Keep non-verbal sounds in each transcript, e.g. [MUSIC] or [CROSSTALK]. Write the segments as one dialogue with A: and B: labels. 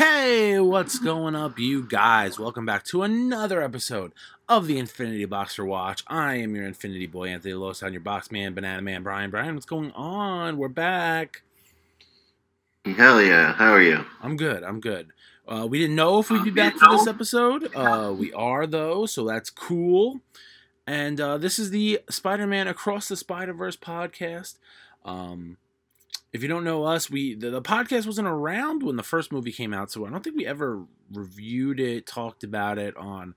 A: Hey, what's going up, you guys? Welcome back to another episode of the Infinity Boxer Watch. I am your Infinity Boy, Anthony Los, on your box man, banana man, Brian. Brian, what's going on? We're back.
B: Hell yeah! How are you?
A: I'm good. I'm good. Uh, we didn't know if we'd be back for this episode. Uh, we are though, so that's cool. And uh, this is the Spider-Man Across the Spider-Verse podcast. Um, if you don't know us, we the, the, podcast wasn't around when the first movie came out, so I don't think we ever reviewed it, talked about it on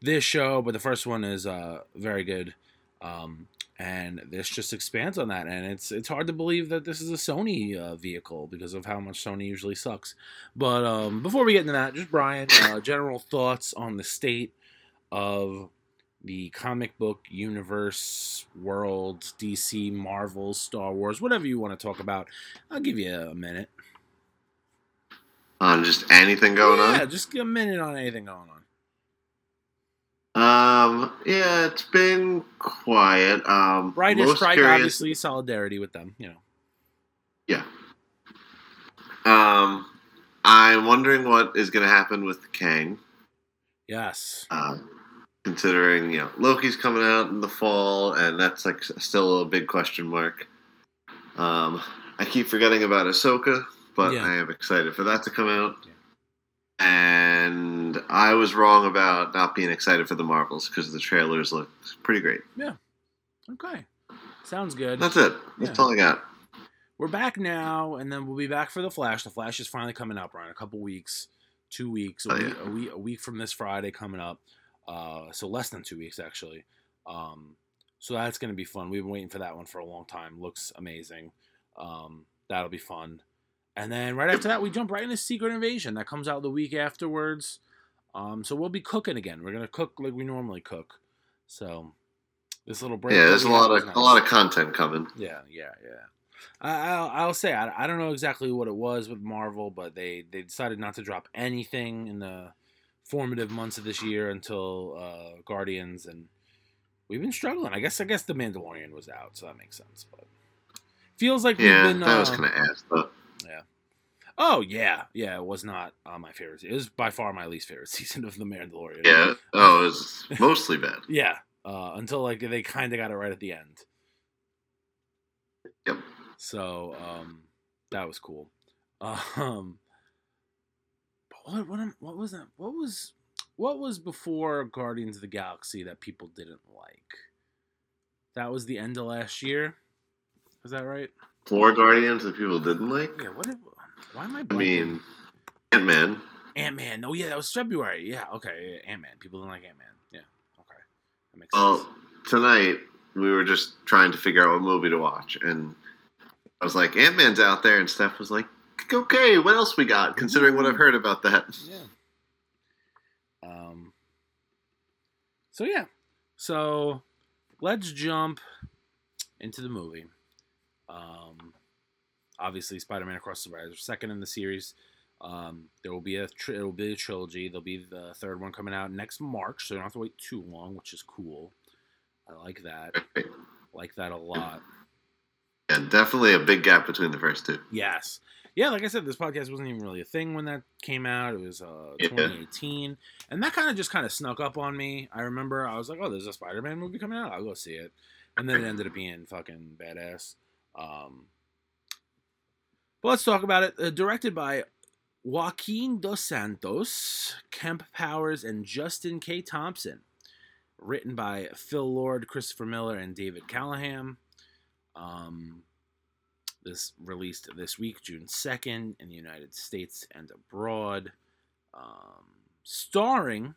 A: this show. But the first one is uh, very good, um, and this just expands on that. And it's it's hard to believe that this is a Sony uh, vehicle because of how much Sony usually sucks. But um, before we get into that, just Brian, uh, general thoughts on the state of the comic book universe, world, DC, Marvel, Star Wars, whatever you want to talk about. I'll give you a minute.
B: On just anything going
A: yeah,
B: on?
A: Yeah, just a minute on anything going on.
B: Um, yeah, it's been quiet. Um,
A: Writer's strike, curious... obviously, solidarity with them, you know.
B: Yeah. Um, I'm wondering what is going to happen with Kang.
A: Yes.
B: Um, considering you know Loki's coming out in the fall, and that's like still a big question mark. Um, I keep forgetting about Ahsoka, but yeah. I am excited for that to come out. Yeah. And I was wrong about not being excited for the Marvels because the trailers look pretty great.
A: Yeah. Okay. Sounds good.
B: That's it. That's yeah. all I got.
A: We're back now, and then we'll be back for the Flash. The Flash is finally coming up, Brian. A couple weeks, two weeks, a, oh, week, a week, a week from this Friday coming up. Uh, so less than two weeks actually. Um, so that's going to be fun. We've been waiting for that one for a long time. Looks amazing. Um, that'll be fun. And then right after that, we jump right into Secret Invasion. That comes out the week afterwards. Um, so we'll be cooking again. We're gonna cook like we normally cook. So this little break.
B: Yeah, there's a lot of nice. a lot of content coming.
A: Yeah, yeah, yeah. I'll, I'll say I, I don't know exactly what it was with Marvel, but they they decided not to drop anything in the formative months of this year until uh, Guardians, and we've been struggling. I guess I guess the Mandalorian was out, so that makes sense. But feels like
B: yeah,
A: we've been.
B: that uh, was kind of ass, but
A: yeah. Oh yeah, yeah. It was not uh, my favorite. It was by far my least favorite [LAUGHS] season of the Mandalorian.
B: Yeah. Oh, it was mostly bad. [LAUGHS]
A: yeah. Uh, until like they kind of got it right at the end.
B: Yep.
A: So um, that was cool. [LAUGHS] Um, what what what was that? What was what was before Guardians of the Galaxy that people didn't like? That was the end of last year. Is that right?
B: Four Guardians that people didn't like.
A: Yeah. What? Did, why am I?
B: Blanking? I mean, Ant Man.
A: Ant Man. Oh yeah, that was February. Yeah. Okay. Ant Man. People didn't like Ant Man. Yeah. Okay.
B: That makes sense. Well, tonight we were just trying to figure out what movie to watch, and I was like, Ant Man's out there, and Steph was like, okay, what else we got? Considering what I've heard about that.
A: Yeah. Um. So yeah, so let's jump into the movie. Um, obviously, Spider-Man Across the Spider second in the series. Um, there will be a tri- it will be a trilogy. There'll be the third one coming out next March, so you don't have to wait too long, which is cool. I like that. like that a lot.
B: Yeah, definitely a big gap between the first two.
A: Yes yeah, like I said, this podcast wasn't even really a thing when that came out. It was uh, 2018, and that kind of just kind of snuck up on me. I remember I was like, "Oh, there's a Spider-Man movie coming out. I'll go see it," and then it ended up being fucking badass. Um, but let's talk about it. Uh, directed by Joaquim Dos Santos, Kemp Powers, and Justin K. Thompson. Written by Phil Lord, Christopher Miller, and David Callaham. Um, this released this week, June 2nd, in the United States and abroad. Um, starring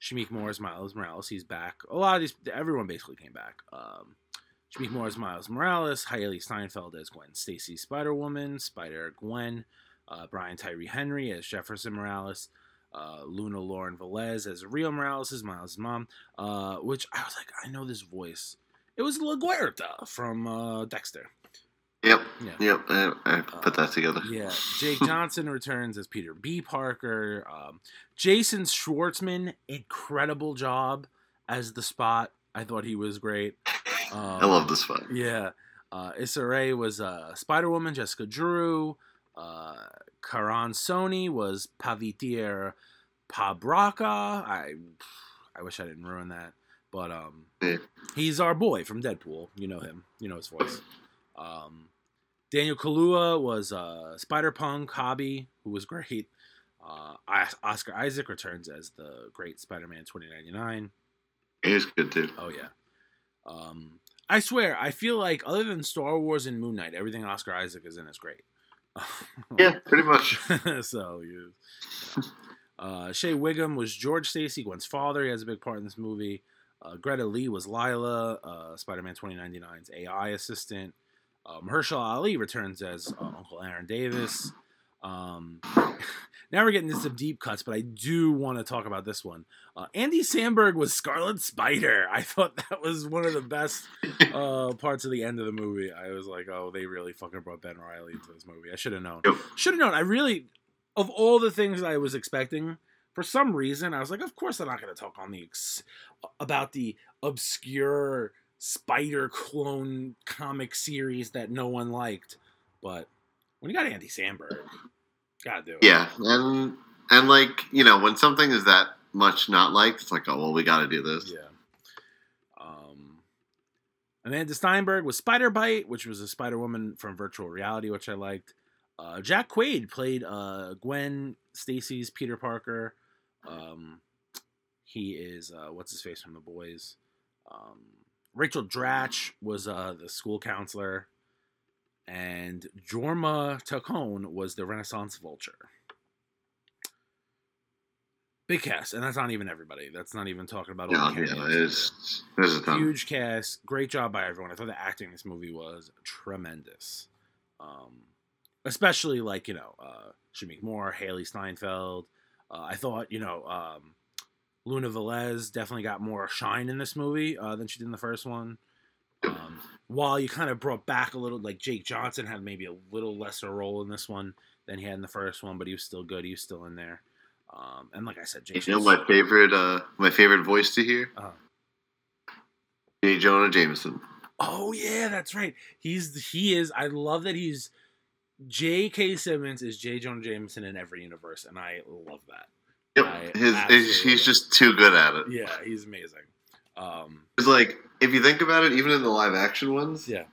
A: Shameik Moore Miles Morales. He's back. A lot of these, everyone basically came back. Um, Shameik Moore Miles Morales, Hailee Steinfeld as Gwen Stacy Spider Woman, Spider Gwen, uh, Brian Tyree Henry as Jefferson Morales, uh, Luna Lauren Velez as Rio Morales Miles' mom, uh, which I was like, I know this voice. It was LaGuerta from uh, Dexter.
B: Yep. Yeah. Yep. I, I put that together.
A: Uh, yeah. Jake [LAUGHS] Johnson returns as Peter B. Parker. Um, Jason Schwartzman, incredible job as the Spot. I thought he was great.
B: Um, I love the Spot.
A: Yeah. Uh, Issa Rae was uh, Spider Woman. Jessica Drew. Uh, Karan Soni was Pavitr Prabhakar. I I wish I didn't ruin that, but um, he's our boy from Deadpool. You know him. You know his voice. Um, Daniel Kaluuya was uh, Spider Punk Hobie, who was great. Uh, Oscar Isaac returns as the great Spider-Man 2099.
B: He was good too.
A: Oh yeah. Um, I swear, I feel like other than Star Wars and Moon Knight, everything Oscar Isaac is in is great. [LAUGHS]
B: Yeah, pretty much. [LAUGHS]
A: so you. Uh, Shea Whigham was George Stacy, Gwen's father. He has a big part in this movie. Uh, Greta Lee was Lila, uh, Spider-Man 2099's AI assistant. Um, Herschel Ali returns as uh, Uncle Aaron Davis. Um, [LAUGHS] now we're getting into some deep cuts, but I do want to talk about this one. Uh, Andy Samberg was Scarlet Spider. [LAUGHS] I thought that was one of the best [LAUGHS] uh, parts of the end of the movie. I was like, oh, they really fucking brought Ben Reilly into this movie. I should have known. Should have known. I really, of all the things I was expecting, for some reason, I was like, of course they're not going to talk on the ex- about the obscure spider clone comic series that no one liked. But when you got Andy Samberg, gotta do it.
B: Yeah, and and like you know, when something is that much not liked, it's like, oh well, we got to do this.
A: Yeah. Um, Amandla Stenberg was Spider Byte, which was a Spider Woman from Virtual Reality, which I liked. Uh, Jack Quaid played uh, Gwen Stacy's Peter Parker. Um, he is uh, what's his face from the boys. Um, Rachel Dratch was uh, the school counselor, and Jorma Taccone was the Renaissance Vulture. Big cast, and that's not even everybody. That's not even talking about all
B: No,
A: the
B: yeah, it's a ton.
A: Huge cast, great job by everyone. I thought the acting in this movie was tremendous. Um, especially like you know, uh, Shameik Moore, Hailee Steinfeld. Uh, I thought you know, um, Luna Velez definitely got more shine in this movie uh, than she did in the first one. Um, while you kind of brought back a little, like Jake Johnson had maybe a little lesser role in this one than he had in the first one, but he was still good. He was still in there. Um, and like I said, Jake.
B: You know my favorite, uh, my favorite voice to hear,
A: Uh-huh.
B: J. Jonah Jameson.
A: Oh yeah, that's right. He's he is. I love that he's J.K. Simmons is J. Jonah Jameson in every universe, and I love that.
B: Yep, his, he's, he's just too good at it.
A: Yeah, he's amazing. Um,
B: It's like if you think about it, even in the live action ones,
A: yeah,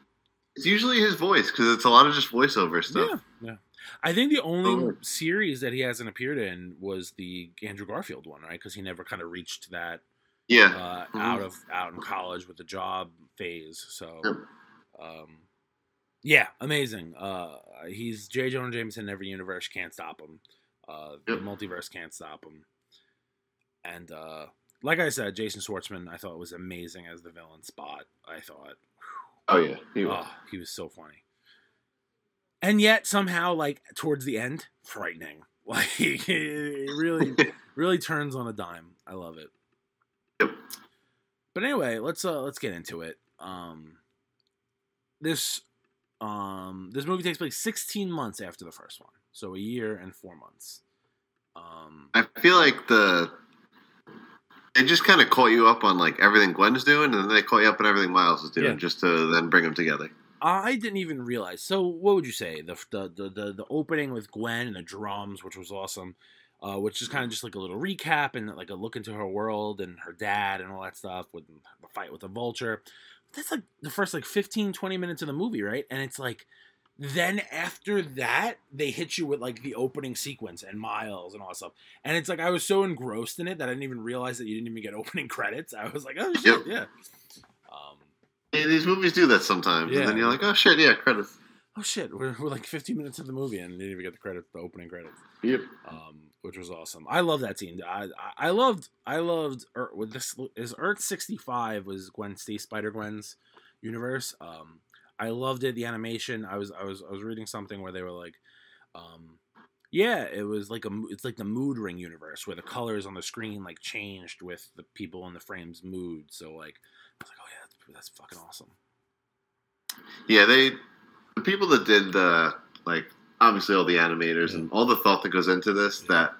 B: it's usually his voice because it's a lot of just voiceover stuff.
A: yeah, yeah. I think the only
B: Oh.
A: series that he hasn't appeared in was the Andrew Garfield one, right? Because he never kind of reached that
B: Yeah,
A: uh,
B: Mhm.
A: out of out in college with the job phase. So,
B: Yep.
A: um, yeah, amazing. Uh, he's J. Jonah Jameson in every universe. Can't stop him. Uh, The
B: Yep.
A: multiverse can't stop him. And uh, like I said, Jason Schwartzman, I thought was amazing as the villain spot. I thought,
B: oh yeah, he was.
A: oh, he was so funny. And yet somehow, like towards the end, frightening. [LAUGHS] Like it really, [LAUGHS] really turns on a dime. I love it.
B: Yep.
A: But anyway, let's uh let's get into it. Um this um this movie takes place 16 months after the first one. So a year and 4 months. Um
B: I feel like the they just kind of caught you up on like everything Gwen's doing, and then they caught you up on everything Miles is doing,
A: Yeah.
B: just to then bring them together.
A: I didn't even realize. So, what would you say? The the the the, the opening with Gwen and the drums, which was awesome, uh, which is kind of just like a little recap and like a look into her world and her dad and all that stuff with the fight with the vulture. That's like the first like 15, 20 minutes of the movie, right? And it's like then after that, they hit you with like the opening sequence and Miles and all that stuff. And it's like I was so engrossed in it that I didn't even realize that you didn't even get [LAUGHS] opening credits. I was like, oh shit,
B: Yep.
A: yeah. Um,
B: Yeah, these movies do that sometimes,
A: Yeah.
B: and then you're like, oh shit, yeah, credits.
A: oh shit, we're, we're like 15 minutes of the movie and you didn't even get the credits, the opening credits,
B: Yep.
A: um, which was awesome. I love that scene. I I, loved I loved with this is Earth 65 was Gwen Stacy Spider Gwen's universe. Um, I loved it. The animation. I was I was I was reading something where they were like, um, yeah, it was like a it's like the mood ring universe where the colors on the screen like changed with the people in the frame's mood. So like I was like, oh yeah, that's, that's fucking awesome.
B: Yeah, they the people that did the like obviously all the animators and all the thought that goes into this
A: Yeah.
B: that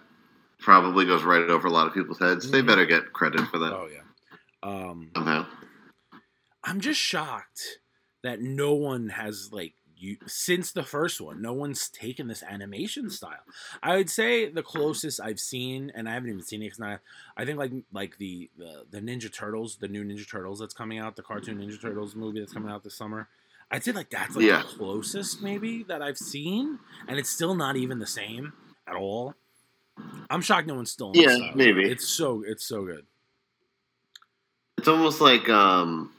B: probably goes right over a lot of people's heads. They
A: Mhm.
B: better get credit for that
A: Oh yeah. Um,
B: somehow.
A: I'm just shocked that no one has like you since the first one, no one's taken this animation style. I would say the closest I've seen, and I haven't even seen it because I, I think like like the, the the Ninja Turtles, the new Ninja Turtles that's coming out, the cartoon Ninja Turtles movie that's coming out this summer. I'd say like that's like yeah. the closest maybe that I've seen, and it's still not even the same at all. I'm shocked no one's still.
B: yeah, maybe
A: it's so it's so good.
B: It's almost like um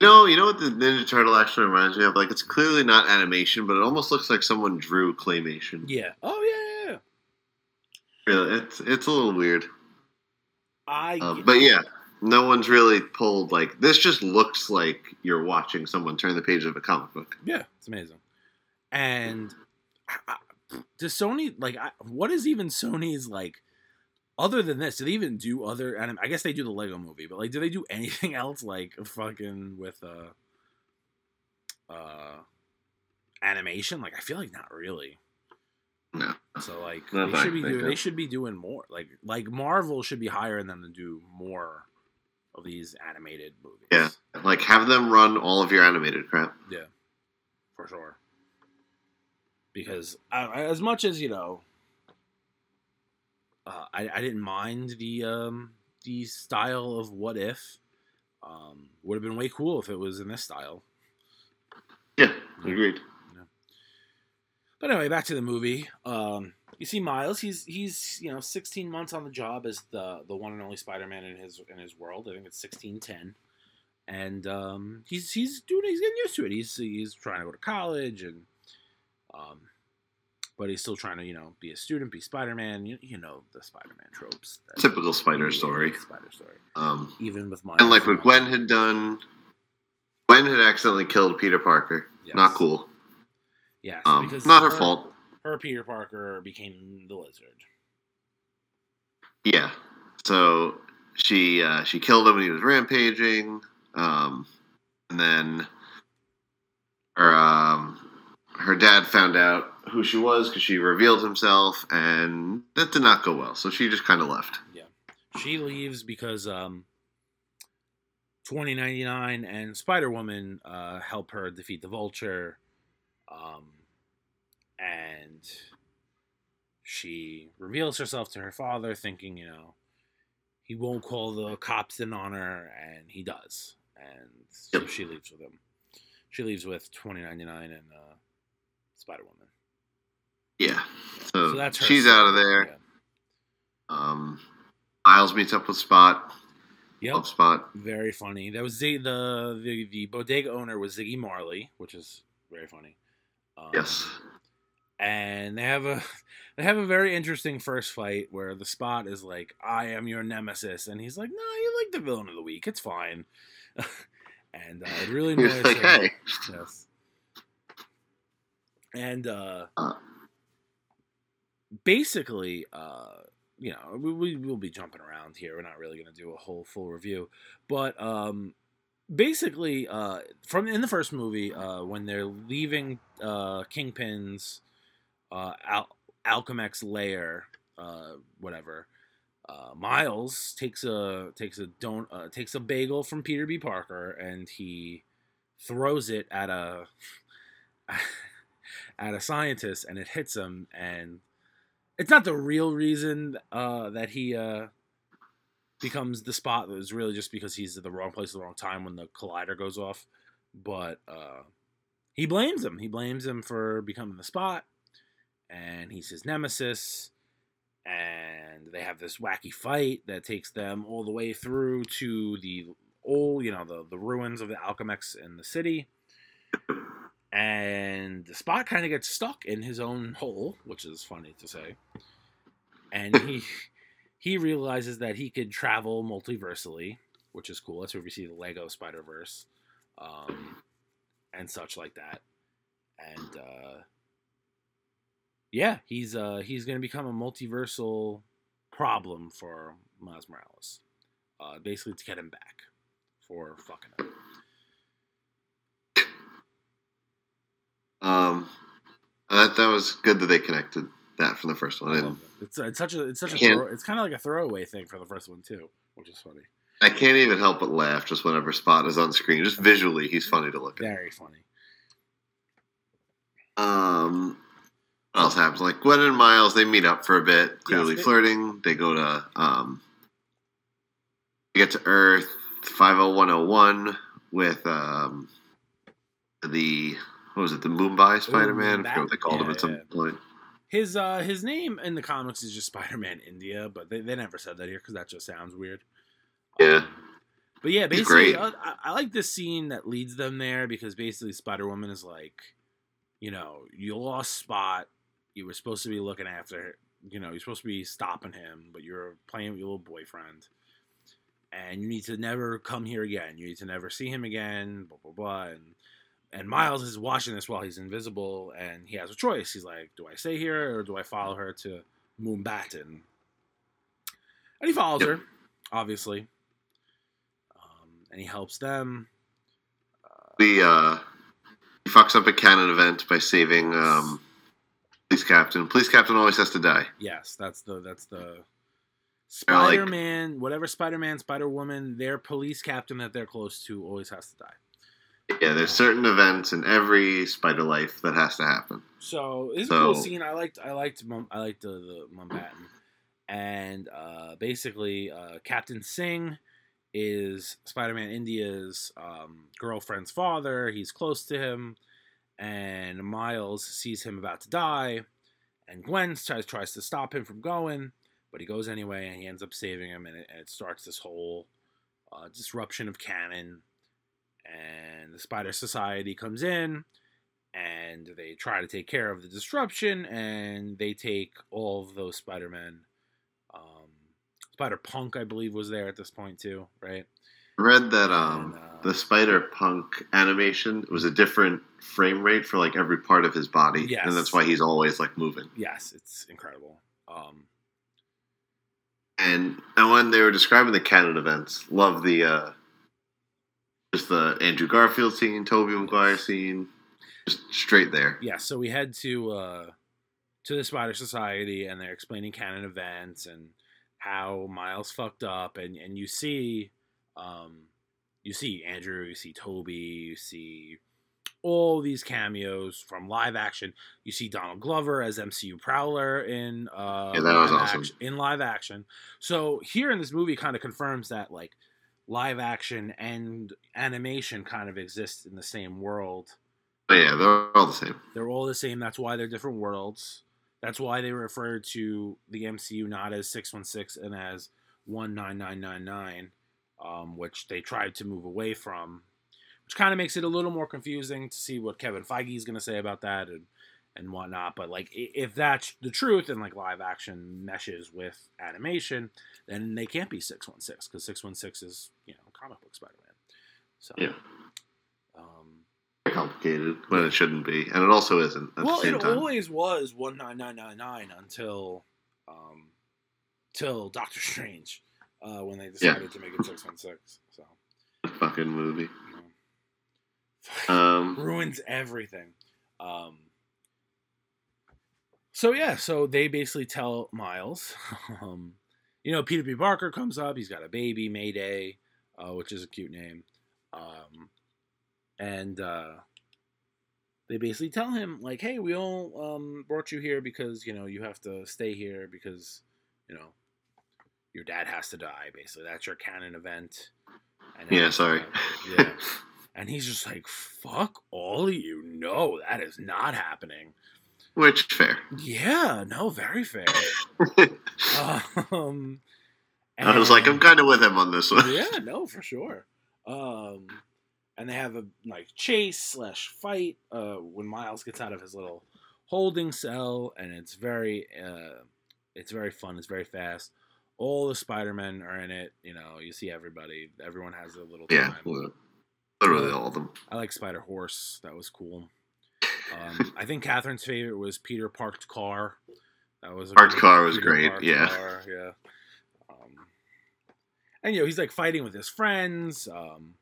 B: no, you know what the Ninja Turtle actually reminds me of? Like, it's clearly not animation, but it almost looks like someone drew claymation.
A: Yeah. Oh yeah, yeah.
B: Really, it's it's a little weird.
A: I.
B: Uh, but yeah, no one's really pulled like this. Just looks like you're watching someone turn the page of a comic book.
A: Yeah, it's amazing. And I, does Sony like? I, what is even Sony's like? other than this, do they even do other anim- I guess they do the Lego movie, but like do they do anything [LAUGHS] else like fucking with uh uh animation? Like I feel like not really.
B: No.
A: So like they should be doing, they should be doing more. Like like Marvel should be hiring them to do more of these animated movies.
B: Yeah. Like have them run all of your animated crap.
A: Yeah. For sure. Because uh, as much as, you know, uh, I, I didn't mind the um, the style of What If. Um, would have been way cool if it was in this style.
B: Yeah, agreed. Yeah.
A: But anyway, back to the movie. Um, you see Miles. He's he's you know 16 months on the job as the the one and only Spider-Man in his in his world. I think it's 1610, and um, he's he's doing he's getting used to it. He's he's trying to go to college and um, but he's still trying to, you know, be a student, be Spider Man. You, you, know the Spider Man tropes.
B: Typical Spider story.
A: Spider story.
B: Um,
A: Even with my
B: and like what Gwen had done. Gwen had accidentally killed Peter Parker. Yes. Not cool.
A: Yes,
B: um, not her, her fault.
A: Her Peter Parker became the Lizard.
B: Yeah. So she uh, she killed him when he was rampaging, um, and then her um, her dad found out who she was because she revealed himself, and that did not go well. So she just kind of left.
A: Yeah, she leaves because um, 2099 and Spider Woman uh, help her defeat the Vulture, um, and she reveals herself to her father, thinking, you know, he won't call the cops in on her, and he does, and so she leaves with him. She leaves with 2099 and uh, Spider Woman.
B: Yeah. So, so that's she's out of there. Yeah. Um, Miles meets up with Spot.
A: Yep.
B: Spot.
A: Very funny. That was the, the the the bodega owner was Ziggy Marley, which is very funny.
B: Um, yes.
A: And they have a [LAUGHS] they have a very interesting first fight where the Spot is like, "I am your nemesis," and he's like, "No, you like the villain of the week. It's fine." [LAUGHS] and uh, it really [LAUGHS] annoys like, him. Hey. Yes. And uh, uh basically, uh, you know, we, we will be jumping around here. We're not really going to do a whole full review, but um, basically, uh, from in the first movie, uh, when they're leaving uh, Kingpin's uh, Al- Alchemax lair, uh, whatever. Uh, Miles takes a takes a don't uh, takes a bagel from Peter B. Parker and he throws it at a [LAUGHS] at a scientist and it hits him and it's not the real reason uh, that he uh, becomes the spot. It's really just because he's at the wrong place at the wrong time when the collider goes off. But uh, he blames him. He blames him for becoming the spot, and he's his nemesis. And they have this wacky fight that takes them all the way through to the old, you know, the, the ruins of the Alchemax in the city and the spot kind of gets stuck in his own hole, which is funny to say. And he [LAUGHS] he realizes that he could travel multiversally, which is cool. That's where we see the Lego Spider Verse, um, and such like that. And uh, yeah, he's uh, he's going to become a multiversal problem for Miles Morales, uh, basically to get him back for fucking him.
B: Um, that that was good that they connected that from the first one.
A: It. It's, it's such a it's such a throw, it's kind of like a throwaway thing for the first one too, which is funny.
B: I can't even help but laugh just whenever Spot is on screen. Just visually, he's funny to look
A: at. Very funny.
B: Um, what else happens? Like Gwen and Miles, they meet up for a bit, clearly
A: Yes, they-
B: flirting. They go to um, they get to Earth five hundred one hundred one with um, the what was it? The Mumbai Spider Man. I forget what they called him at some
A: yeah.
B: point.
A: His uh his name in the comics is just Spider-Man India, but they, they never said that here because that just sounds weird.
B: Yeah.
A: Um, but yeah, basically. I, I- I like this scene that leads them there because basically Spider Woman is like, you know, you lost Spot. You were supposed to be looking after, you know, you're supposed to be stopping him, but you're playing with your little boyfriend, and you need to never come here again. You need to never see him again. Blah blah blah. And and Miles is watching this while he's invisible, and he has a choice. He's like, do I stay here or do I follow her to Mumbattan? And he follows her, obviously. Um, and he helps them.
B: The uh, he fucks up a canon event by saving um, police captain. Police captain always has to die.
A: Yes, that's the that's the
B: like-
A: Spider Man, whatever Spider Man, Spider Woman, their police captain that they're close to always has to die.
B: Yeah, there's certain events in every spider life that has to happen.
A: So it's a
B: So-
A: cool scene. I liked I liked I liked the, the Mumbattan. And uh, basically, uh, Captain Singh is Spider-Man India's um, girlfriend's father. He's close to him, and Miles sees him about to die, and Gwen tries tries to stop him from going, but he goes anyway, and he ends up saving him, and it, and it starts this whole uh, disruption of canon. And the Spider Society comes in, and they try to take care of the disruption, and they take all of those Spider-Men. Um, Spider Punk, I believe, was there at this point too, right?
B: Read that um,
A: uh,
B: the Spider Punk animation was a different frame rate for like every part of his body,
A: Yes.
B: and that's why he's always like moving.
A: Yes, it's incredible. Um,
B: And and when they were describing the canon events, love the uh, just the Andrew Garfield scene, Tobey Maguire scene, just straight there.
A: yeah, so we head to uh, to the Spider Society, and they're explaining canon events and how Miles fucked up, and and you see, um, you see Andrew, you see Tobey, you see all these cameos from live action. You see Donald Glover as MCU Prowler in uh,
B: Yeah, that was
A: live
B: awesome.
A: action, in live action. So here in this movie, kind of confirms that like live action and animation kind of exist in the same world.
B: But yeah, they're all the same.
A: They're all the same. That's why they're different worlds. That's why they refer to the MCU not as 616 and as 19999, um, which they tried to move away from, which kind of makes it a little more confusing to see what Kevin Feige is going to say about that and, and whatnot. But, like, if that's the truth and, like, live action meshes with animation, then they can't be 616 because 616 is, you know, comic book Spider Man. So,
B: Yeah.
A: Um,
B: Complicated when it shouldn't be, and it also isn't at
A: well,
B: the same
A: it
B: time.
A: always was one nine nine nine nine until, um, till Doctor Strange, uh, when they decided to make it six one six. So,
B: Fucking movie.
A: you know, [LAUGHS]
B: Um,
A: ruins everything. Um, so yeah, so they basically tell Miles, [LAUGHS] um, you know, Peter B. Parker comes up. He's got a baby, Mayday, uh, which is a cute name, um, and uh, they basically tell him like, "Hey, we all um, brought you here because you know you have to stay here because you know your dad has to die. Basically, that's your canon event." And
B: yeah, sorry. [LAUGHS]
A: yeah. And he's just like, fuck all of you. No, that is not happening.
B: Which fair.
A: Yeah, no, very fair. [LAUGHS] um,
B: I was like, I'm kind of with him on this one.
A: yeah, no, for sure. Um, and they have a like chase slash fight uh, when Miles gets out of his little holding cell, and it's very, uh, it's very fun. It's very fast. All the Spider Men are in it. You know, you see everybody. Everyone has a little
B: Yeah,
A: time.
B: literally all of them.
A: I like Spider Horse. That was cool. Um, I think Catherine's favorite was Peter Parked Car. That was a
B: Parked Car was
A: Peter
B: great,
A: Parked
B: yeah.
A: Car, yeah. Um, and you know he's like fighting with his friends. Um,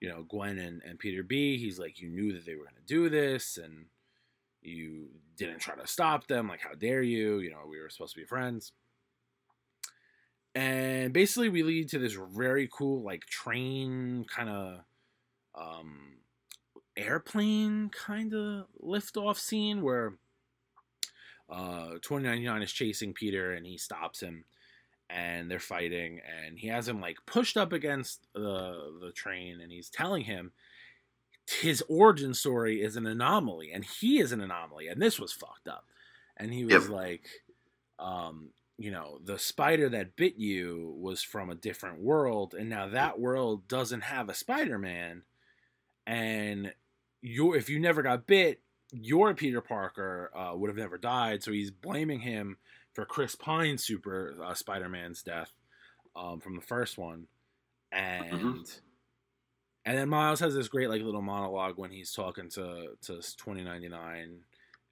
A: you know Gwen and, and Peter B. He's like, you knew that they were going to do this, and you didn't try to stop them. Like, how dare you? You know, we were supposed to be friends. And basically, we lead to this very cool, like train kind of um, airplane kind of liftoff scene where uh 2099 is chasing Peter and he stops him and they're fighting and he has him like pushed up against the the train and he's telling him his origin story is an anomaly and he is an anomaly and this was fucked up and he was yep. like um you know the spider that bit you was from a different world and now that world doesn't have a spider-man and you if you never got bit your peter parker uh, would have never died so he's blaming him for chris pine's super uh, spider-man's death um, from the first one and mm-hmm. and then miles has this great like little monologue when he's talking to to 2099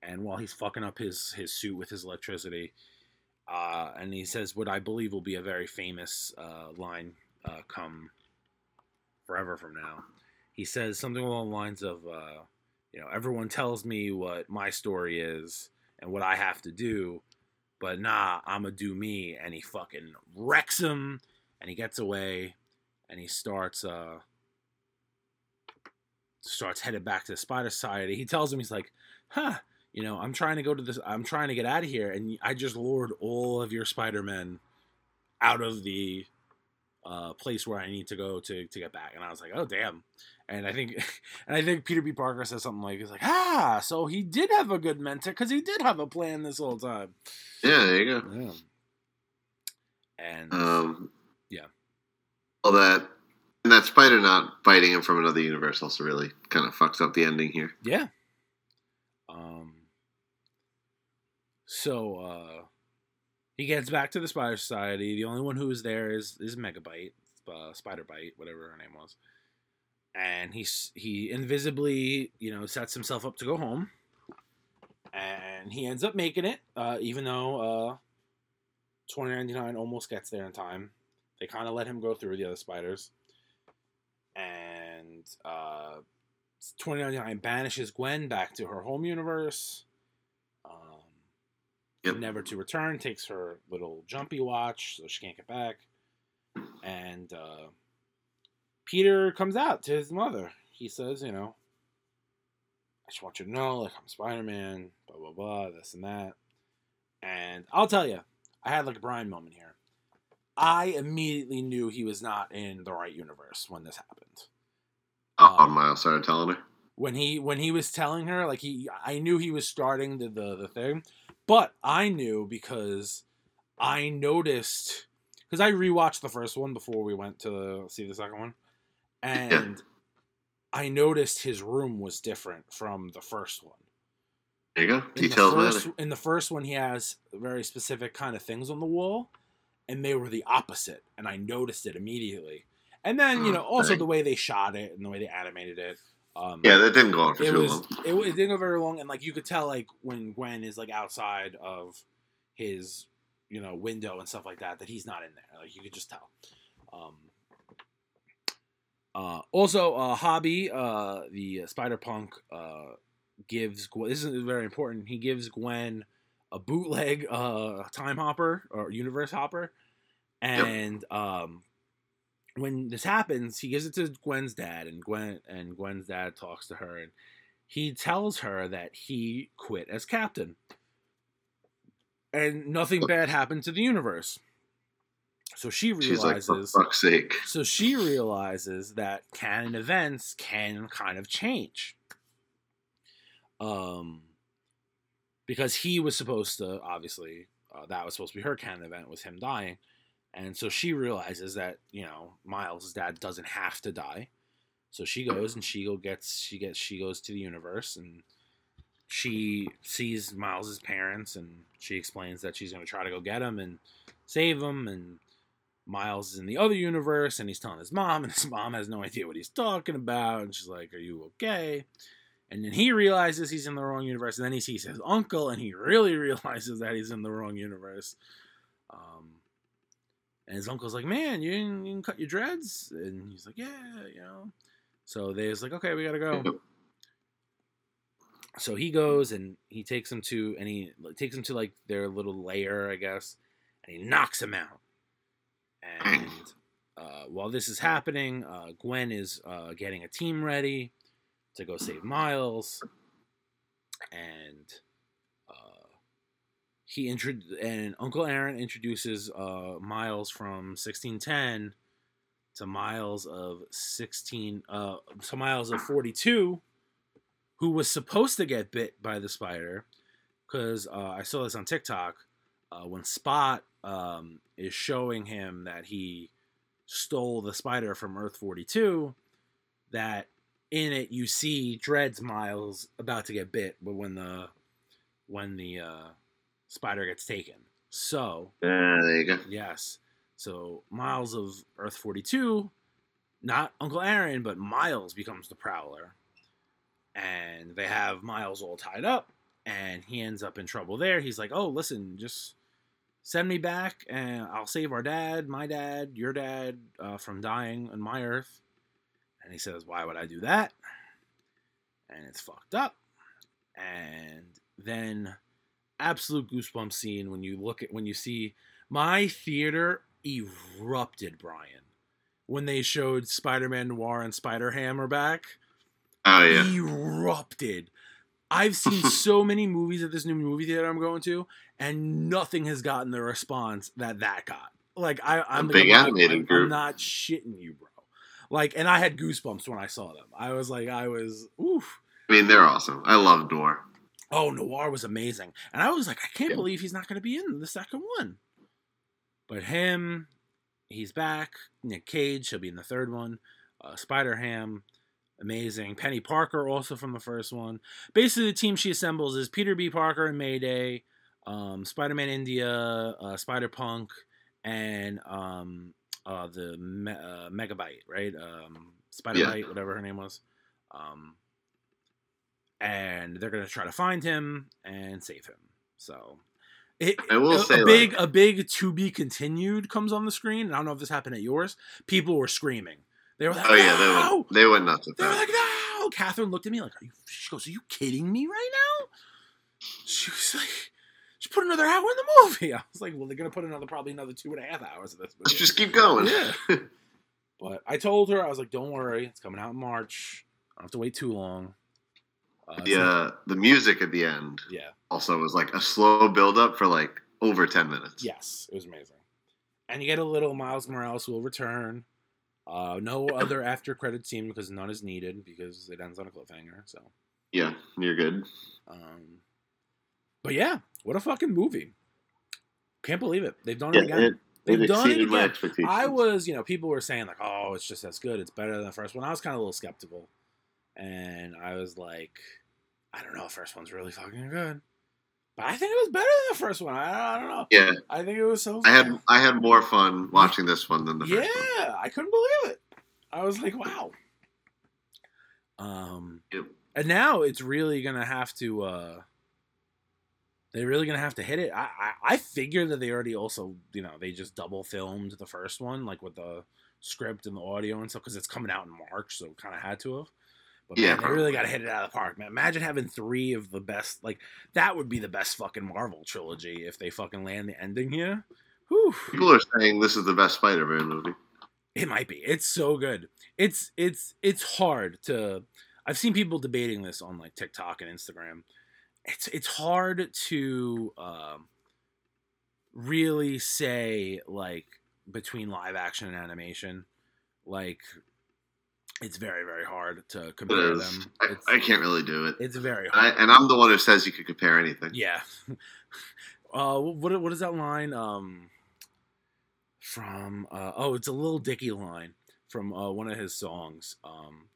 A: and while he's fucking up his his suit with his electricity uh, and he says what I believe will be a very famous uh, line uh, come forever from now. He says something along the lines of, uh, you know, everyone tells me what my story is and what I have to do, but nah, I'ma do me. And he fucking wrecks him, and he gets away, and he starts uh starts headed back to the Spider Society. He tells him he's like, huh you know, I'm trying to go to this, I'm trying to get out of here, and I just lured all of your Spider Men out of the uh, place where I need to go to to get back. And I was like, oh damn. And I think, [LAUGHS] and I think Peter B. Parker says something like, "He's like, ah, so he did have a good mentor because he did have a plan this whole time."
B: Yeah, there you go.
A: Yeah. And
B: um,
A: yeah,
B: all that and that spider not fighting him from another universe also really kind of fucks up the ending here.
A: Yeah. Um, so uh, he gets back to the Spider Society. The only one who is there is is Megabyte, uh, Spider Byte, whatever her name was. And he's he invisibly, you know, sets himself up to go home, and he ends up making it, uh, even though uh, 2099 almost gets there in time. They kind of let him go through the other spiders, and uh, 2099 banishes Gwen back to her home universe Yep. Never to return takes her little jumpy watch, so she can't get back. And uh, Peter comes out to his mother. He says, you know, I just want you to know, like, I'm Spider Man, blah, blah, blah, this and that. And I'll tell you, I had like a Brian moment here. I immediately knew he was not in the right universe when this happened.
B: Oh, um, Miles started telling her
A: when he when he was telling her, like he, I knew he was starting the the, the thing. But I knew because I noticed because I rewatched the first one before we went to see the second one, and yeah. I noticed his room was different from the first one.
B: There you go. Details
A: in the, first, in the first one, he has very specific kind of things on the wall, and they were the opposite, and I noticed it immediately. And then you oh, know also the way they shot it and the way they animated it. Um,
B: yeah, that didn't go on for too
A: was,
B: long.
A: It, it didn't go very long, and like you could tell, like when Gwen is like outside of his, you know, window and stuff like that, that he's not in there. Like you could just tell. Um, uh, also, uh, Hobie, uh, the Spider Punk, uh, gives this is very important. He gives Gwen a bootleg uh, time hopper or universe hopper, and yep. um, when this happens, he gives it to Gwen's dad, and Gwen and Gwen's dad talks to her, and he tells her that he quit as captain, and nothing bad happened to the universe. So she realizes, like,
B: for fuck's sake.
A: So she realizes that canon events can kind of change. Um, because he was supposed to, obviously, uh, that was supposed to be her canon event, was him dying. And so she realizes that, you know, Miles' dad doesn't have to die. So she goes and she go gets she gets she goes to the universe and she sees Miles's parents and she explains that she's going to try to go get him and save him and Miles is in the other universe and he's telling his mom and his mom has no idea what he's talking about and she's like, "Are you okay?" And then he realizes he's in the wrong universe and then he sees his uncle and he really [LAUGHS] realizes that he's in the wrong universe. Um, and his uncle's like, "Man, you didn't, you didn't cut your dreads?" And he's like, "Yeah, you know." So they was like, "Okay, we gotta go." So he goes and he takes him to and he takes him to like their little lair, I guess, and he knocks him out. And uh, while this is happening, uh, Gwen is uh, getting a team ready to go save Miles, and he intro- and Uncle Aaron introduces uh, Miles from 1610 to Miles of 16 uh to Miles of 42 who was supposed to get bit by the spider cuz uh, I saw this on TikTok uh, when Spot um, is showing him that he stole the spider from Earth 42 that in it you see Dread's Miles about to get bit but when the when the uh, spider gets taken so
B: uh, there you go
A: yes so Miles of Earth 42, not Uncle Aaron, but Miles becomes the Prowler. And they have Miles all tied up, and he ends up in trouble there. He's like, oh, listen, just send me back, and I'll save our dad, my dad, your dad, uh, from dying on my Earth. And he says, why would I do that? And it's fucked up. And then absolute goosebump scene when you look at when you see my theater erupted, Brian, when they showed Spider-Man Noir and Spider-Ham are back.
B: Oh yeah,
A: erupted. I've seen [LAUGHS] so many movies at this new movie theater I'm going to, and nothing has gotten the response that that got. Like I, I'm,
B: big
A: I'm,
B: group.
A: I'm not shitting you, bro. Like, and I had goosebumps when I saw them. I was like, I was, oof.
B: I mean, they're awesome. I love Noir.
A: Oh, Noir was amazing, and I was like, I can't
B: Yeah.
A: believe he's not going to be in the second one. But him, he's back. Nick Cage, he'll be in the third one. Uh, Spider Ham, amazing. Penny Parker, also from the first one. Basically, the team she assembles is Peter B. Parker and Mayday, um, Spider Man India, uh, Spider Punk, and um, uh, the Me- uh, Megabyte, right? Um, Spider Byte, whatever her name was. Um, and they're gonna try to find him and save him. So, it,
B: I will
A: a,
B: say,
A: a big
B: like-
A: a big to be continued comes on the screen. And I don't know if this happened at yours. People were screaming. They were like,
B: Oh yeah, they
A: "No!"
B: went they went nuts
A: They were like, no. Catherine looked at me like, are you? She goes, are you kidding me right now? She was [LAUGHS] like, just put another hour in the movie. I was like, well, they're gonna put another probably another two and a half hours of this
B: Let's
A: movie.
B: just keep going.
A: Yeah. [LAUGHS] But I told her I was like, don't worry, it's coming out in March. I don't have to wait too long. Uh,
B: the uh, the music at the end
A: yeah.
B: also was like a slow build up for like over ten minutes.
A: Yes, it was amazing. And you get a little Miles Morales will return. Uh, no other [COUGHS] after credit scene because none is needed because it ends on a cliffhanger. So,
B: Yeah, you're good.
A: um, but yeah, what a fucking movie! Can't believe it. They've done
B: Yeah,
A: it again.
B: it,
A: They've
B: it
A: done it again.
B: expectations.
A: I was, you know, people were saying like, "Oh, it's just as good. It's better than the first one." I was kind of a little skeptical, and I was like, "I don't know. The first one's really fucking good." But I think it was better than the first one. I, I don't know.
B: Yeah,
A: I think it was so.
B: I had I had more fun watching this one than the
A: yeah,
B: first one.
A: Yeah, I couldn't believe it. I was like, wow. Um,
B: Yep.
A: and now it's really gonna have to. uh They're really gonna have to hit it. I, I I figure that they already also, you know, they just double filmed the first one, like with the script and the audio and stuff, because it's coming out in March, so it kind of had to have. But
B: Yeah,
A: man, they really got to hit it out of the park, man. Imagine having three of the best. Like that would be the best fucking Marvel trilogy if they fucking land the ending here. Whew.
B: People are saying this is the best Spider-Man movie.
A: It might be. It's so good. It's it's it's hard to. I've seen people debating this on like TikTok and Instagram. It's it's hard to um, really say like between live action and animation. Like it's very very hard to compare them.
B: I, I can't really do it.
A: it's very
B: I,
A: hard.
B: and I'm the one who says you could compare anything.
A: Yeah. [LAUGHS] Uh, what what is that line? Um, from uh, oh, it's a Lil Dicky line from uh, one of his songs. Um,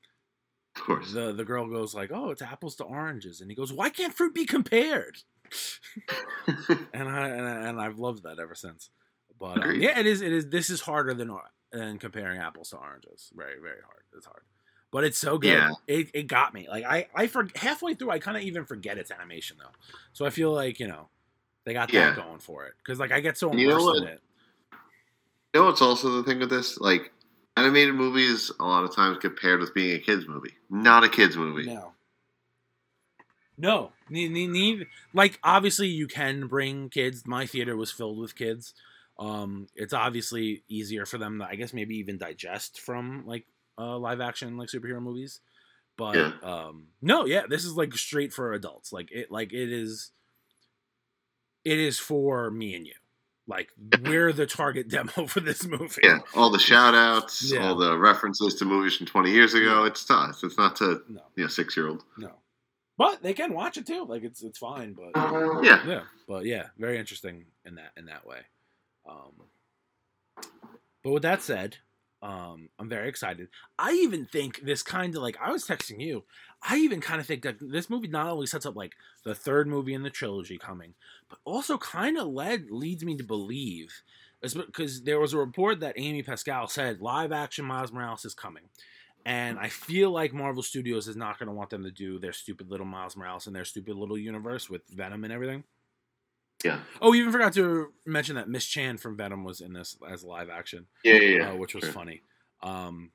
B: Of course.
A: the the girl goes like, "Oh, it's apples to oranges," and he goes, "Why can't fruit be compared?" [LAUGHS] And I and, I, I've loved that ever since. But um, yeah, it is it is this is harder than than comparing apples to oranges. Very very hard. It's hard. But it's so good.
B: Yeah.
A: It, it got me. Like I I for halfway through I kind of even forget it's animation though. So I feel like you know they got
B: Yeah.
A: that going for it because like I get so
B: You know
A: immersed in it.
B: You know what's also the thing with this? Like, animated movies a lot of times compared with being a kids movie. Not a kids movie.
A: No. No, ne- ne- neither. Like obviously, you can bring kids. My theater was filled with kids. Um, it's obviously easier for them to, I guess, maybe even digest from like uh, live action like superhero movies. But yeah. um no, yeah, this is like straight for adults. Like it like it is it is for me and you. Like we're the target [LAUGHS] demo for this movie.
B: Yeah, all the shout outs, yeah. all the references to movies from 20 years ago. Yeah. It's to us. It's not to no. you know, 6-year-old.
A: No. But they can watch it too. Like it's it's fine, but
B: yeah.
A: Yeah. But yeah, very interesting in that in that way. Um but with that said, um, I'm very excited. I even think this kind of like I was texting you. I even kind of think that this movie not only sets up like the third movie in the trilogy coming, but also kind of led leads me to believe, because there was a report that Amy Pascal said live action Miles Morales is coming, and I feel like Marvel Studios is not going to want them to do their stupid little Miles Morales in their stupid little universe with Venom and everything.
B: Yeah.
A: Oh, we even forgot to mention that Miss Chen from Venom was in this as live action.
B: Yeah, yeah, yeah.
A: Uh, which was sure. funny. Um,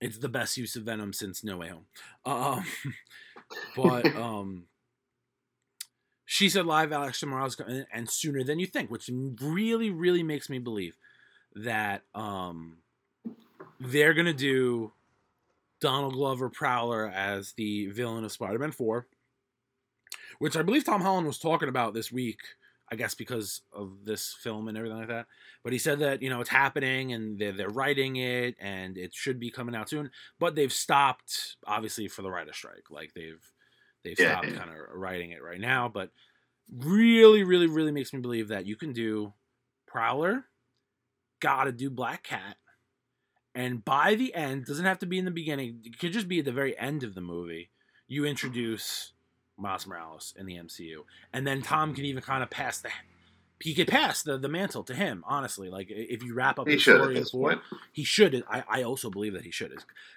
A: it's the best use of Venom since No Way Home. Um, [LAUGHS] but [LAUGHS] um, she said live action Morales and sooner than you think, which really, really makes me believe that um, they're gonna do Donald Glover Prowler as the villain of Spider-Man Four which I believe Tom Holland was talking about this week. I guess because of this film and everything like that. But he said that you know it's happening and they're they're writing it and it should be coming out soon. But they've stopped obviously for the writer strike. Like they've they've yeah, stopped yeah. kind of writing it right now. But really, really, really makes me believe that you can do Prowler, gotta do Black Cat, and by the end doesn't have to be in the beginning. It could just be at the very end of the movie. You introduce Miles Morales in the MCU, and then Tom can even kind of pass the he could pass the, the mantle to him. Honestly, like if you wrap up
B: he the story four, point.
A: he should. I, I also believe that he should.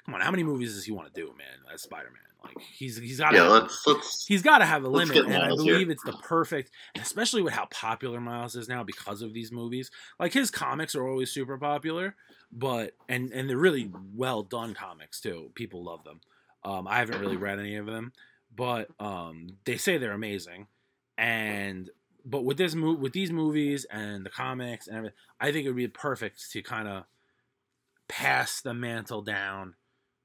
A: Come on, how many movies does he want to do, man? As Spider Man, like he's he's got
B: yeah. Let's, let's
A: he's got to have a limit, and I believe here. it's the perfect, especially with how popular Miles is now because of these movies. Like his comics are always super popular, but and and they're really well done comics too. People love them. Um, I haven't really read any of them, but um, they say they're amazing. And but with this move, with these movies and the comics and everything, I think it would be perfect to kind of pass the mantle down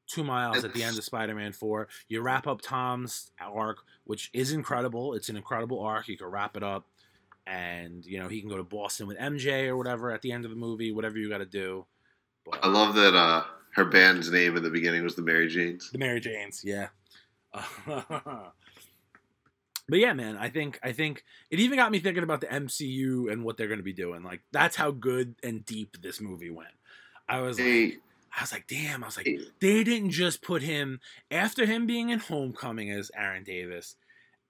A: to Miles at the end of Spider-Man Four. You wrap up Tom's arc, which is incredible. It's an incredible arc. You can wrap it up, and you know he can go to Boston with MJ or whatever at the end of the movie. Whatever you got to do.
B: But, I love that uh, her band's name in the beginning was the Mary Janes.
A: The Mary Janes, yeah. [LAUGHS] but yeah, man, I think I think it even got me thinking about the MCU and what they're going to be doing. Like that's how good and deep this movie went. I was hey. like I was like, damn, I was like they didn't just put him after him being in Homecoming as Aaron Davis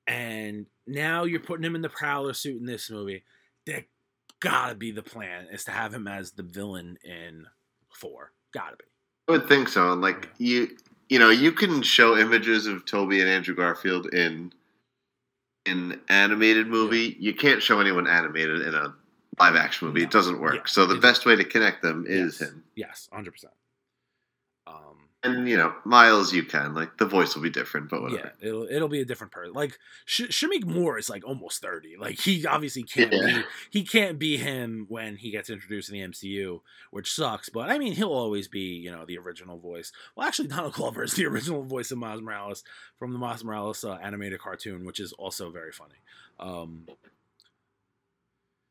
A: and now you're putting him in the Prowler suit in this movie. That gotta be the plan is to have him as the villain in 4. Gotta be.
B: I would think so. And like you you know, you can show images of Tobey and Andrew Garfield in an animated movie. You can't show anyone animated in a live action movie. No. It doesn't work. Yeah, so the best way to connect them is
A: yes.
B: him.
A: Yes, hundred percent.
B: And you know, Miles, you can like the voice will be different, but whatever.
A: Yeah, it'll it'll be a different person. Like Sh- Moore is like almost thirty. Like he obviously [LAUGHS] can't yeah. be he can't be him when he gets introduced in the MCU, which sucks. But I mean, he'll always be you know the original voice. Well, actually, [LAUGHS] Donald Glover is the original voice of Miles Morales from the Miles Morales uh, animated cartoon, which is also very funny. Um,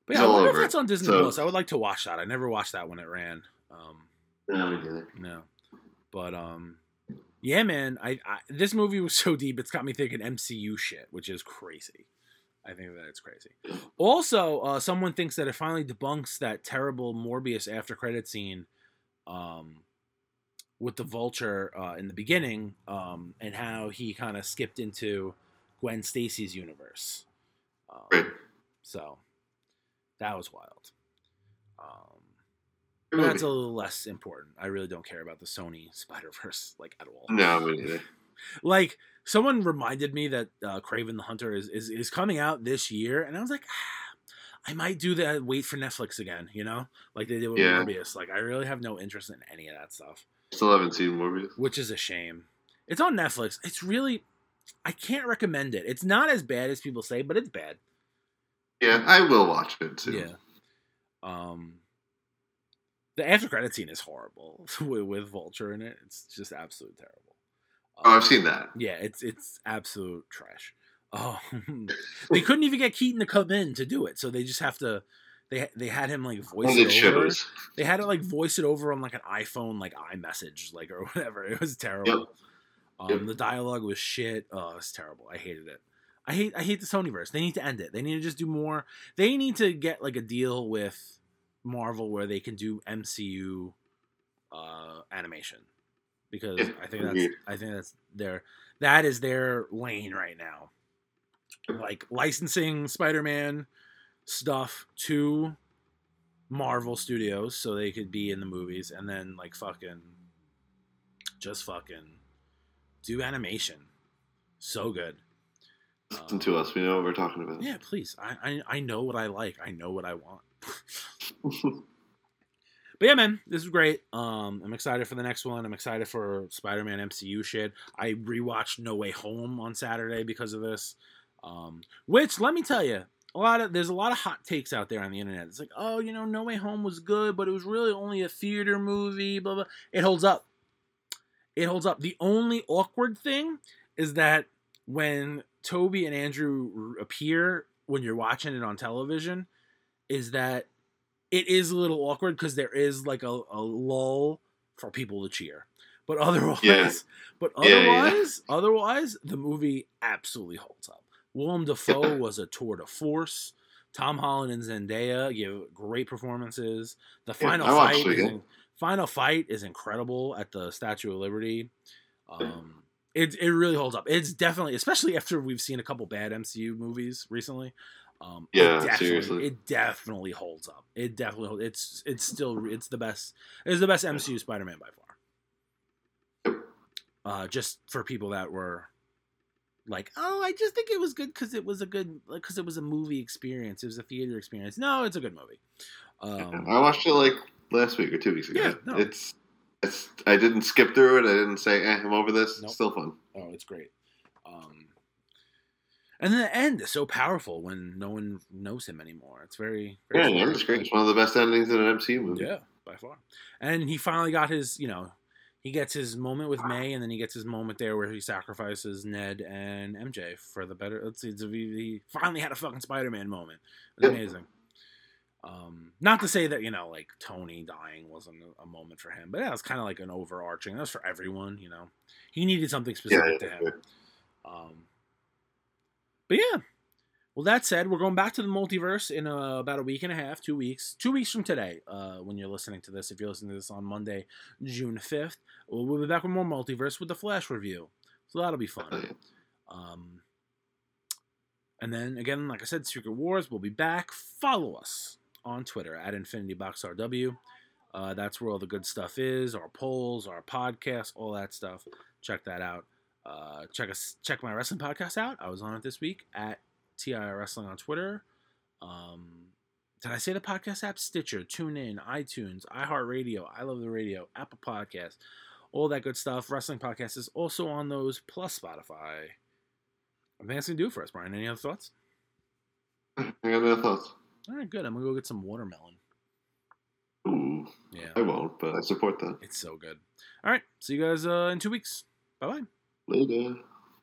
A: but yeah, I wonder if that's on Disney so, Plus. I would like to watch that. I never watched that when it ran. Um,
B: no,
A: no. But um, yeah, man, I, I, this movie was [LAUGHS] so deep. It's got me thinking MCU shit, which is crazy. I think that it's crazy. Also, uh, someone thinks that it finally debunks that terrible Morbius after credit scene, um, with the Vulture uh, in the beginning, um, and how he kind of skipped into Gwen Stacy's universe. Um, so that was wild. Um, but that's a little less important. I really don't care about the Sony Spider Verse like at all.
B: No, me neither. [LAUGHS]
A: like someone reminded me that uh, Kraven the Hunter is, is is coming out this year, and I was like, ah, I might do that. Wait for Netflix again, you know, like they did with yeah. Morbius. Like I really have no interest in any of that stuff.
B: Still haven't seen Morbius,
A: which is a shame. It's on Netflix. It's really, I can't recommend it. It's not as bad as people say, but it's bad.
B: Yeah, I will watch it too.
A: Yeah. Um, the after credit scene is horrible [LAUGHS] with, with Vulture in it. It's just absolutely terrible.
B: oh, I've seen that.
A: Yeah, it's it's absolute trash. Oh, [LAUGHS] they couldn't even get Keaton to come in to do it, so they just have to. They they had him like voice it over. Shivers. They had to like voice it over on like an iPhone, like iMessage, like or [LAUGHS] whatever. It was terrible. Yep. Um, yep. The dialogue was shit. Oh, it's terrible. I hated it. I hate I hate the Sonyverse. They need to end it. They need to just do more. They need to get like a deal with Marvel where they can do MCU uh, animation because I think that's I think that's their that is their lane right now. Like licensing Spider-Man stuff to Marvel Studios so they could be in the movies and then like fucking just fucking do animation. So good.
B: Listen to us. We know what we're talking about.
A: Yeah, please. I, I, I know what I like. I know what I want. [LAUGHS] but yeah, man, this is great. Um, I'm excited for the next one. I'm excited for Spider-Man MCU shit. I rewatched No Way Home on Saturday because of this. Um, which let me tell you, a lot of there's a lot of hot takes out there on the internet. It's like, oh, you know, No Way Home was good, but it was really only a theater movie. Blah blah. It holds up. It holds up. The only awkward thing is that when Tobey and Andrew appear when you're watching it on television is that it is a little awkward because there is like a, a lull for people to cheer. But otherwise, yeah. [LAUGHS] but otherwise, yeah, yeah. otherwise, the movie absolutely holds up. Willem Dafoe was a tour de force. Tom Holland and Zendaya give great performances. The final fight, is in, final fight is incredible at the Statue of Liberty. Um, it it really holds up. It's definitely, especially after we've seen a couple bad MCU movies recently. Um,
B: yeah,
A: it
B: seriously,
A: it definitely holds up. It definitely holds. It's it's still it's the best. It's the best MCU Spider-Man by far. Uh, just for people that were like, oh, I just think it was good because it was a good because it was a movie experience. It was a theater experience. No, it's a good movie.
B: Um, I watched it like last week or two weeks ago. Yeah, no. It's it's, I didn't skip through it. I didn't say, eh, I'm over this. Nope. It's still fun.
A: Oh, it's great. Um, and then the end is so powerful when no one knows him anymore. It's very,
B: very yeah, it's great. It's one of the best endings in an MCU movie.
A: Yeah, by far. And he finally got his, you know, he gets his moment with May, and then he gets his moment there where he sacrifices Ned and MJ for the better. Let's see, he finally had a fucking Spider-Man moment. It's amazing. Um, not to say that you know, like Tony dying wasn't a, moment for him, but yeah, it was kind of like an overarching. That was for everyone, you know. He needed something specific yeah, to him. Um, but yeah. Well, that said, we're going back to the multiverse in uh, about a week and a half, two weeks, two weeks from today. Uh, when you're listening to this, if you're listening to this on Monday, June fifth, we'll, we'll be back with more multiverse with the Flash review. So that'll be fun. Um, and then again, like I said, Secret Wars will be back. Follow us on Twitter at InfinityBoxRW. Uh, that's where all the good stuff is, our polls, our podcasts, all that stuff. Check that out. Uh, check us, check my wrestling podcast out. I was on it this week at TIR Wrestling on Twitter. Um, did I say the podcast app? Stitcher, TuneIn, iTunes, iHeartRadio, I Love the Radio, Apple Podcast, all that good stuff. Wrestling podcast is also on those, plus Spotify. I think that's gonna do it for us, Brian. Any other thoughts?
B: I got no thoughts.
A: All right, good. I'm gonna go get some watermelon.
B: Ooh, yeah. I won't, but I support that.
A: It's so good. All right, see you guys uh, in two weeks. Bye bye.
B: Later.